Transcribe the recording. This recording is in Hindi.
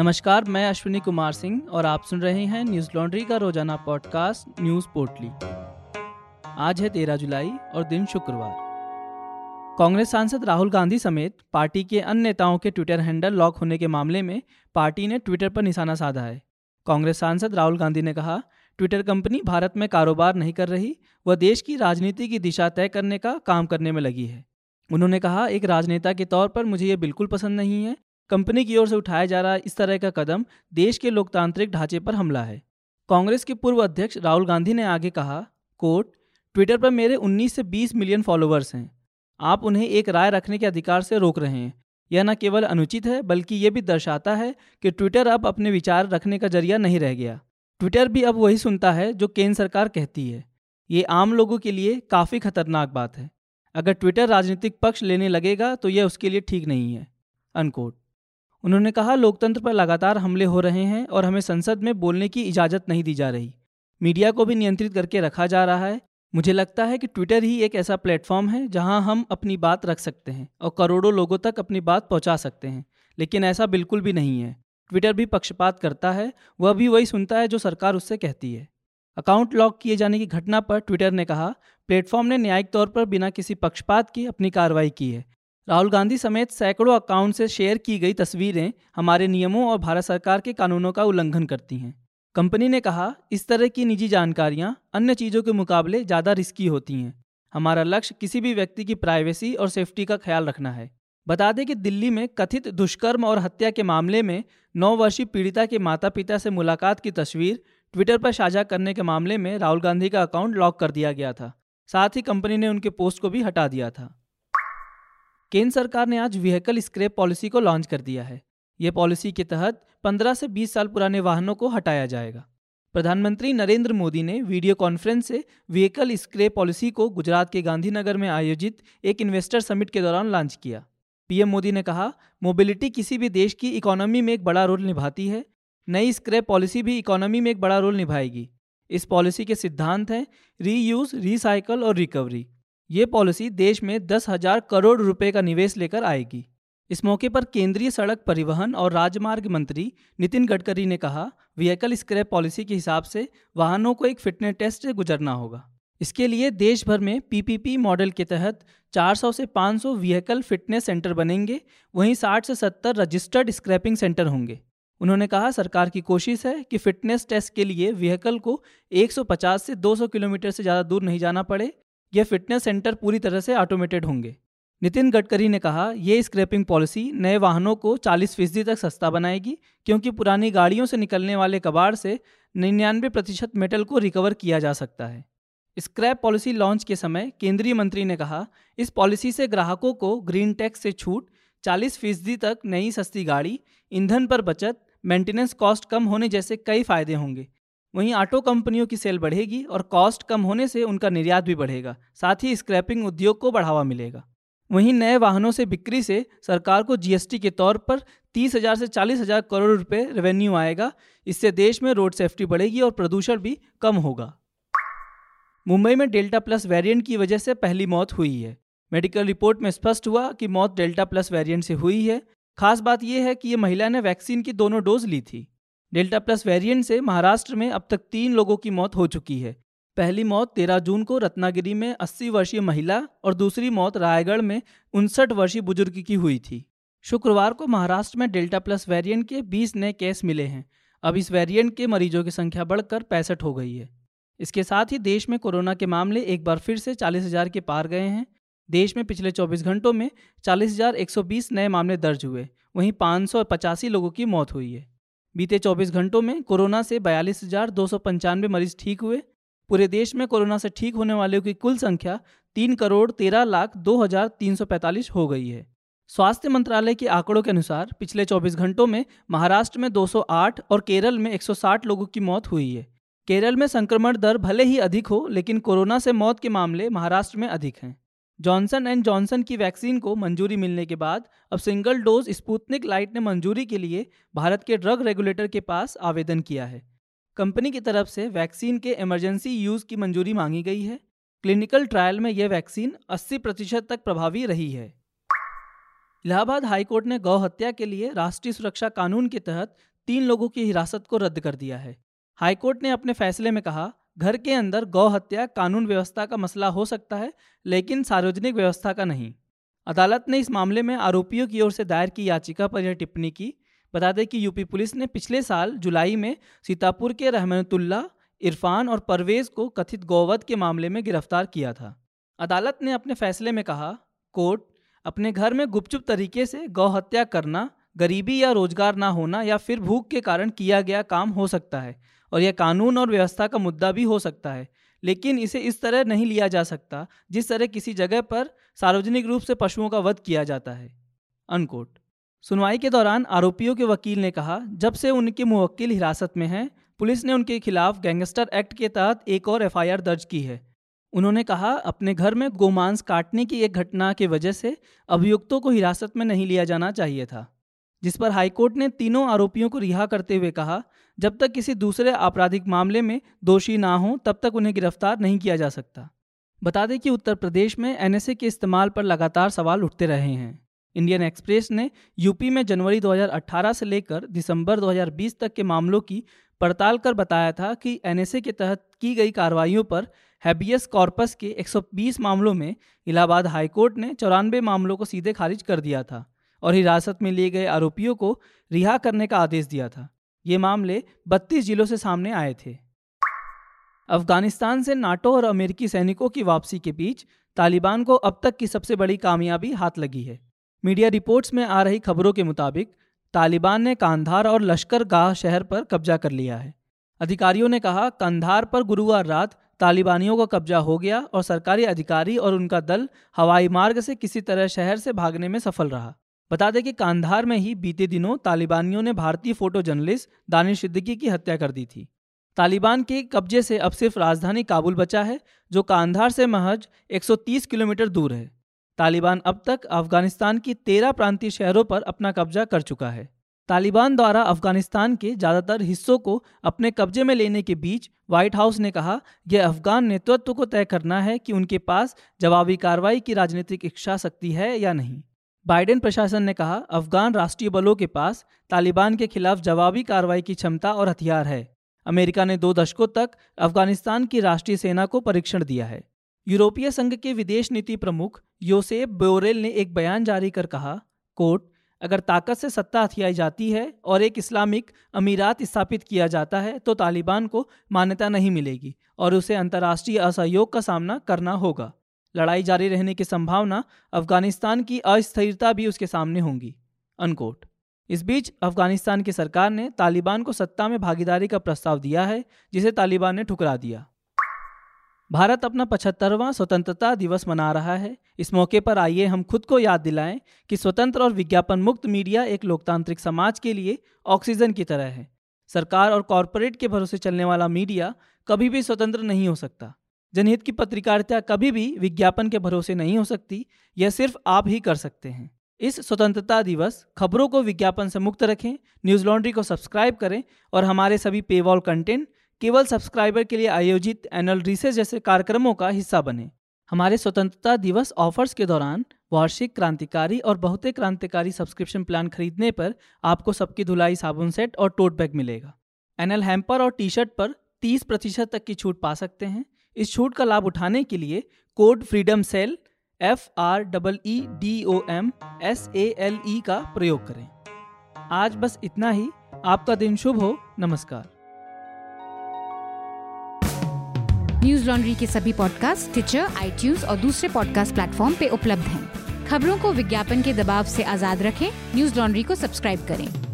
नमस्कार, मैं अश्विनी कुमार सिंह और आप सुन रहे हैं न्यूज़ लॉन्ड्री का रोज़ाना पॉडकास्ट न्यूज़ पोर्टली। आज है तेरह जुलाई और दिन शुक्रवार। कांग्रेस सांसद राहुल गांधी समेत पार्टी के अन्य नेताओं के ट्विटर हैंडल लॉक होने के मामले में पार्टी ने ट्विटर पर निशाना साधा है। कांग्रेस सांसद राहुल गांधी ने कहा, ट्विटर कंपनी भारत में कारोबार नहीं कर रही, वह देश की राजनीति की दिशा तय करने का काम करने में लगी है। उन्होंने कहा, एक राजनेता के तौर पर मुझे ये बिल्कुल पसंद नहीं है। कंपनी की ओर से उठाया जा रहा इस तरह का कदम देश के लोकतांत्रिक ढांचे पर हमला है। कांग्रेस के पूर्व अध्यक्ष राहुल गांधी ने आगे कहा, कोर्ट, ट्विटर पर मेरे 19 से 20 मिलियन फॉलोअर्स हैं। आप उन्हें एक राय रखने के अधिकार से रोक रहे हैं। यह न केवल अनुचित है, बल्कि ये भी दर्शाता है कि ट्विटर अब अपने विचार रखने का ज़रिया नहीं रह गया। ट्विटर भी अब वही सुनता है जो केंद्र सरकार कहती है। ये आम लोगों के लिए काफ़ी खतरनाक बात है। अगर ट्विटर राजनीतिक पक्ष लेने लगेगा तो यह उसके लिए ठीक नहीं है। अनकोट उन्होंने कहा, लोकतंत्र पर लगातार हमले हो रहे हैं और हमें संसद में बोलने की इजाज़त नहीं दी जा रही। मीडिया को भी नियंत्रित करके रखा जा रहा है। मुझे लगता है कि ट्विटर ही एक ऐसा प्लेटफॉर्म है जहाँ हम अपनी बात रख सकते हैं और करोड़ों लोगों तक अपनी बात पहुँचा सकते हैं। लेकिन ऐसा बिल्कुल भी नहीं है। ट्विटर भी पक्षपात करता है। वह भी वही सुनता है जो सरकार उससे कहती है। अकाउंट लॉक किए जाने की घटना पर ट्विटर ने कहा, प्लेटफॉर्म ने न्यायिक तौर पर बिना किसी पक्षपात की अपनी कार्रवाई की है। राहुल गांधी समेत सैकड़ों अकाउंट से शेयर की गई तस्वीरें हमारे नियमों और भारत सरकार के कानूनों का उल्लंघन करती हैं। कंपनी ने कहा, इस तरह की निजी जानकारियाँ अन्य चीज़ों के मुकाबले ज़्यादा रिस्की होती हैं। हमारा लक्ष्य किसी भी व्यक्ति की प्राइवेसी और सेफ्टी का ख्याल रखना है। बता दें कि दिल्ली में कथित दुष्कर्म और हत्या के मामले में नौ वर्षीय पीड़िता के माता पिता से मुलाकात की तस्वीर ट्विटर पर साझा करने के मामले में राहुल गांधी का अकाउंट लॉक कर दिया गया था। साथ ही कंपनी ने उनके पोस्ट को भी हटा दिया था। केंद्र सरकार ने आज व्हीकल स्क्रैप पॉलिसी को लॉन्च कर दिया है। ये पॉलिसी के तहत 15 से 20 साल पुराने वाहनों को हटाया जाएगा। प्रधानमंत्री नरेंद्र मोदी ने वीडियो कॉन्फ्रेंस से व्हीकल स्क्रैप पॉलिसी को गुजरात के गांधीनगर में आयोजित एक इन्वेस्टर समिट के दौरान लॉन्च किया। पीएम मोदी ने कहा मोबिलिटी किसी भी देश की इकोनॉमी में एक बड़ा रोल निभाती है। नई स्क्रैप पॉलिसी भी इकोनॉमी में एक बड़ा रोल निभाएगी। इस पॉलिसी के सिद्धांत हैं रीयूज रिसाइकल और रिकवरी ये पॉलिसी देश में दस हज़ार करोड़ रुपए का निवेश लेकर आएगी। इस मौके पर केंद्रीय सड़क परिवहन और राजमार्ग मंत्री नितिन गडकरी ने कहा व्हीकल स्क्रैप पॉलिसी के हिसाब से वाहनों को एक फिटनेस टेस्ट से गुजरना होगा। इसके लिए देश भर में पीपीपी मॉडल के तहत 400 से 500 व्हीकल फिटनेस सेंटर बनेंगे। वहीं 60 से 70 रजिस्टर्ड स्क्रैपिंग सेंटर होंगे। उन्होंने कहा, सरकार की कोशिश है कि फिटनेस टेस्ट के लिए व्हीकल को 150 से 200 किलोमीटर से ज़्यादा दूर नहीं जाना पड़े। ये फिटनेस सेंटर पूरी तरह से ऑटोमेटेड होंगे। नितिन गडकरी ने कहा, ये स्क्रैपिंग पॉलिसी नए वाहनों को 40 फ़ीसदी तक सस्ता बनाएगी, क्योंकि पुरानी गाड़ियों से निकलने वाले कबाड़ से निन्यानवे प्रतिशत मेटल को रिकवर किया जा सकता है। स्क्रैप पॉलिसी लॉन्च के समय केंद्रीय मंत्री ने कहा, इस पॉलिसी से ग्राहकों को ग्रीन टैक्स से छूट 40 फ़ीसदी तक नई सस्ती गाड़ी, ईंधन पर बचत मेंटेनेंस कॉस्ट कम होने जैसे कई फ़ायदे होंगे। वहीं ऑटो कंपनियों की सेल बढ़ेगी और कॉस्ट कम होने से उनका निर्यात भी बढ़ेगा, साथ ही स्क्रैपिंग उद्योग को बढ़ावा मिलेगा। वहीं नए वाहनों से बिक्री से सरकार को जीएसटी के तौर पर तीस हज़ार से चालीस हज़ार करोड़ रुपए रेवेन्यू आएगा। इससे देश में रोड सेफ्टी बढ़ेगी और प्रदूषण भी कम होगा। मुंबई में डेल्टा प्लस वेरिएंट की वजह से पहली मौत हुई है। मेडिकल रिपोर्ट में स्पष्ट हुआ कि मौत डेल्टा प्लस वेरिएंट से हुई है। खास बात यह है कि ये महिला ने वैक्सीन की दोनों डोज ली थी। डेल्टा प्लस वेरिएंट से महाराष्ट्र में अब तक तीन लोगों की मौत हो चुकी है। पहली मौत 13 जून को रत्नागिरी में 80 वर्षीय महिला और दूसरी मौत रायगढ़ में उनसठ वर्षीय बुज़ुर्ग की हुई थी। शुक्रवार को महाराष्ट्र में डेल्टा प्लस वेरिएंट के 20 नए केस मिले हैं। अब इस वेरिएंट के मरीजों की संख्या बढ़कर पैंसठ हो गई है। इसके साथ ही देश में कोरोना के मामले एक बार फिर से चालीस हज़ार के पार गए हैं। देश में पिछले 24 घंटों में चालीस हज़ार एक सौ बीस नए मामले दर्ज हुए। वहीं पाँच सौ पचासी लोगों की मौत हुई है। बीते 24 घंटों में कोरोना से बयालीस मरीज़ ठीक हुए। पूरे देश में कोरोना से ठीक होने वालों की कुल संख्या तीन करोड़ तेरह लाख दो हज़ार तीन सौ पैंतालीस हो गई है। स्वास्थ्य मंत्रालय के आंकड़ों के अनुसार पिछले 24 घंटों में महाराष्ट्र में 208 और केरल में 160 लोगों की मौत हुई है। केरल में संक्रमण दर भले ही अधिक हो, लेकिन कोरोना से मौत के मामले महाराष्ट्र में अधिक हैं। जॉनसन एंड जॉनसन की वैक्सीन को मंजूरी मिलने के बाद अब सिंगल डोज स्पुतनिक लाइट ने मंजूरी के लिए भारत के ड्रग रेगुलेटर के पास आवेदन किया है। कंपनी की तरफ़ से वैक्सीन के इमरजेंसी यूज़ की मंजूरी मांगी गई है। क्लिनिकल ट्रायल में यह वैक्सीन 80 प्रतिशत तक प्रभावी रही है। इलाहाबाद हाईकोर्ट ने गौ हत्या के लिए राष्ट्रीय सुरक्षा कानून के तहत तीन लोगों की हिरासत को रद्द कर दिया है। हाईकोर्ट ने अपने फैसले में कहा घर के अंदर गौ हत्या कानून व्यवस्था का मसला हो सकता है, लेकिन सार्वजनिक व्यवस्था का नहीं। अदालत ने इस मामले में आरोपियों की ओर से दायर की याचिका पर यह टिप्पणी की। बता दें कि यूपी पुलिस ने पिछले साल जुलाई में सीतापुर के रहमतुल्ला इरफान और परवेज को कथित गौवध के मामले में गिरफ़्तार किया था। अदालत ने अपने फैसले में कहा, कोर्ट, अपने घर में गुपचुप तरीके से गौ हत्या करना, गरीबी या रोज़गार ना होना या फिर भूख के कारण किया गया काम हो सकता है। और यह कानून और व्यवस्था का मुद्दा भी हो सकता है, लेकिन इसे इस तरह नहीं लिया जा सकता जिस तरह किसी जगह पर सार्वजनिक रूप से पशुओं का वध किया जाता है। अनकोट। सुनवाई के दौरान आरोपियों के वकील ने कहा, जब से उनके मुवक्किल हिरासत में हैं, पुलिस ने उनके खिलाफ गैंगस्टर एक्ट के तहत एक और एफआईआर दर्ज की है। उन्होंने कहा, अपने घर में गोमांस काटने की एक घटना की वजह से अभियुक्तों को हिरासत में नहीं लिया जाना चाहिए था। जिस पर हाईकोर्ट ने तीनों आरोपियों को रिहा करते हुए कहा, जब तक किसी दूसरे आपराधिक मामले में दोषी ना हो, तब तक उन्हें गिरफ़्तार नहीं किया जा सकता। बता दें कि उत्तर प्रदेश में एनएसए के इस्तेमाल पर लगातार सवाल उठते रहे हैं। इंडियन एक्सप्रेस ने यूपी में जनवरी 2018 से लेकर दिसंबर 2020 तक के मामलों की पड़ताल कर बताया था कि एनएसए के तहत की गई कार्रवाइयों पर हैबियस कॉर्पस के 120 मामलों में इलाहाबाद हाईकोर्ट ने चौरानवे मामलों को सीधे खारिज कर दिया था। और हिरासत में लिए गए आरोपियों को रिहा करने का आदेश दिया था। ये मामले 32 जिलों से सामने आए थे। अफ़गानिस्तान से नाटो और अमेरिकी सैनिकों की वापसी के बीच तालिबान को अब तक की सबसे बड़ी कामयाबी हाथ लगी है। मीडिया रिपोर्ट्स में आ रही खबरों के मुताबिक तालिबान ने कांधार और लश्कर गाह शहर पर कब्जा कर लिया है। अधिकारियों ने कहा, कंधार पर गुरुवार रात तालिबानियों का कब्जा हो गया और सरकारी अधिकारी और उनका दल हवाई मार्ग से किसी तरह शहर से भागने में सफल रहा। बता दें कि कांधार में ही बीते दिनों तालिबानियों ने भारतीय फ़ोटो जर्नलिस्ट दानिश सिद्दीकी की हत्या कर दी थी। तालिबान के कब्जे से अब सिर्फ़ राजधानी काबुल बचा है, जो कांधार से महज 130 किलोमीटर दूर है। तालिबान अब तक अफ़गानिस्तान की तेरह प्रांतीय शहरों पर अपना कब्जा कर चुका है। तालिबान द्वारा अफ़गानिस्तान के ज़्यादातर हिस्सों को अपने कब्जे में लेने के बीच व्हाइट हाउस ने कहा, यह अफगान नेतृत्व को तय करना है कि उनके पास जवाबी कार्रवाई की राजनीतिक इच्छा शक्ति है या नहीं। बाइडेन प्रशासन ने कहा, अफगान राष्ट्रीय बलों के पास तालिबान के खिलाफ जवाबी कार्रवाई की क्षमता और हथियार है। अमेरिका ने दो दशकों तक अफ़गानिस्तान की राष्ट्रीय सेना को परीक्षण दिया है। यूरोपीय संघ के विदेश नीति प्रमुख योसेफ बोरेल ने एक बयान जारी कर कहा, कोर्ट, अगर ताकत से सत्ता हथियाई जाती है और एक इस्लामिक अमीरात स्थापित किया जाता है तो तालिबान को मान्यता नहीं मिलेगी और उसे अंतर्राष्ट्रीय असहयोग का सामना करना होगा। लड़ाई जारी रहने की संभावना अफ़गानिस्तान की अस्थिरता भी उसके सामने होंगी अनकोट इस बीच अफ़गानिस्तान की सरकार ने तालिबान को सत्ता में भागीदारी का प्रस्ताव दिया है, जिसे तालिबान ने ठुकरा दिया। भारत अपना पचहत्तरवां स्वतंत्रता दिवस मना रहा है। इस मौके पर आइए हम खुद को याद दिलाएँ कि स्वतंत्र और विज्ञापन मुक्त मीडिया एक लोकतांत्रिक समाज के लिए ऑक्सीजन की तरह है। सरकार और कॉरपोरेट के भरोसे चलने वाला मीडिया कभी भी स्वतंत्र नहीं हो सकता। जनहित की पत्रकारिता कभी भी विज्ञापन के भरोसे नहीं हो सकती, यह सिर्फ़ आप ही कर सकते हैं। इस स्वतंत्रता दिवस खबरों को विज्ञापन से मुक्त रखें, न्यूज़ लॉन्ड्री को सब्सक्राइब करें और हमारे सभी पेवॉल कंटेंट केवल सब्सक्राइबर के लिए आयोजित एनुअल रिसर्च जैसे कार्यक्रमों का हिस्सा बने। हमारे स्वतंत्रता दिवस ऑफर्स के दौरान वार्षिक क्रांतिकारी और बहुते क्रांतिकारी सब्सक्रिप्शन प्लान खरीदने पर आपको सबकी धुलाई, साबुन सेट और टोट बैग मिलेगा। एनएल हैम्पर और टी शर्ट पर 30 प्रतिशत तक की छूट पा सकते हैं। इस छूट का लाभ उठाने के लिए code freedom sale F R double E D O M S A L E का प्रयोग करें। आज बस इतना ही। आपका दिन शुभ हो। नमस्कार। न्यूज़ लॉन्ड्री के सभी पॉडकास्ट ट्विटर आई और दूसरे पॉडकास्ट प्लेटफॉर्म पे उपलब्ध हैं। खबरों को विज्ञापन के दबाव से आज़ाद रखें। न्यूज़ लॉन्ड्री को सब्सक्राइब करें।